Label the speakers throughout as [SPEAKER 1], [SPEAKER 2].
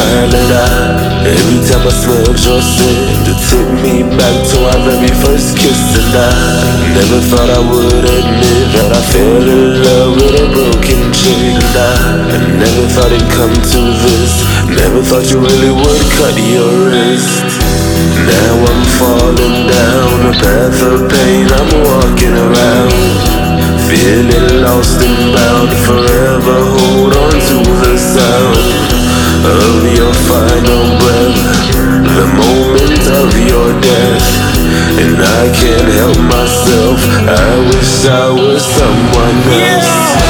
[SPEAKER 1] Canada. Every time I smelled your scent It took me back to our very first kiss And I never thought I would admit That I fell in love with a broken chain. And I, I never thought it'd come to this. Never thought you really would cut your wrist. Now I'm falling down a path of pain I'm walking around. Feeling lost and bound Forever hold on to the I can't help myself. I wish I was someone else. I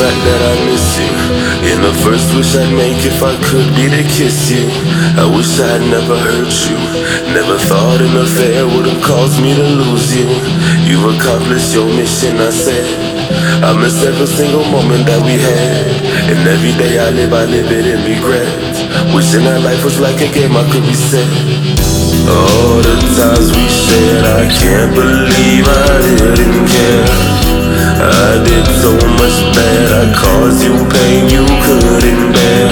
[SPEAKER 1] fact that I miss you. In the first wish I'd make if I could be to kiss you. I wish I'd never hurt you. Never thought an affair would have caused me to lose you. You've accomplished your mission, I said. I miss every single moment that we had. And every day I live, I live it in regret. Wishing that life was like a game I could reset. All the times we shared, I can't believe I didn't care I did so much bad, I caused you pain. You couldn't bear.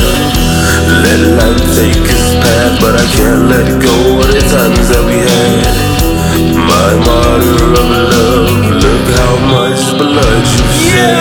[SPEAKER 1] Let life take its path, but I can't let go of the times that we had. My martyr of love, look how much blood you shed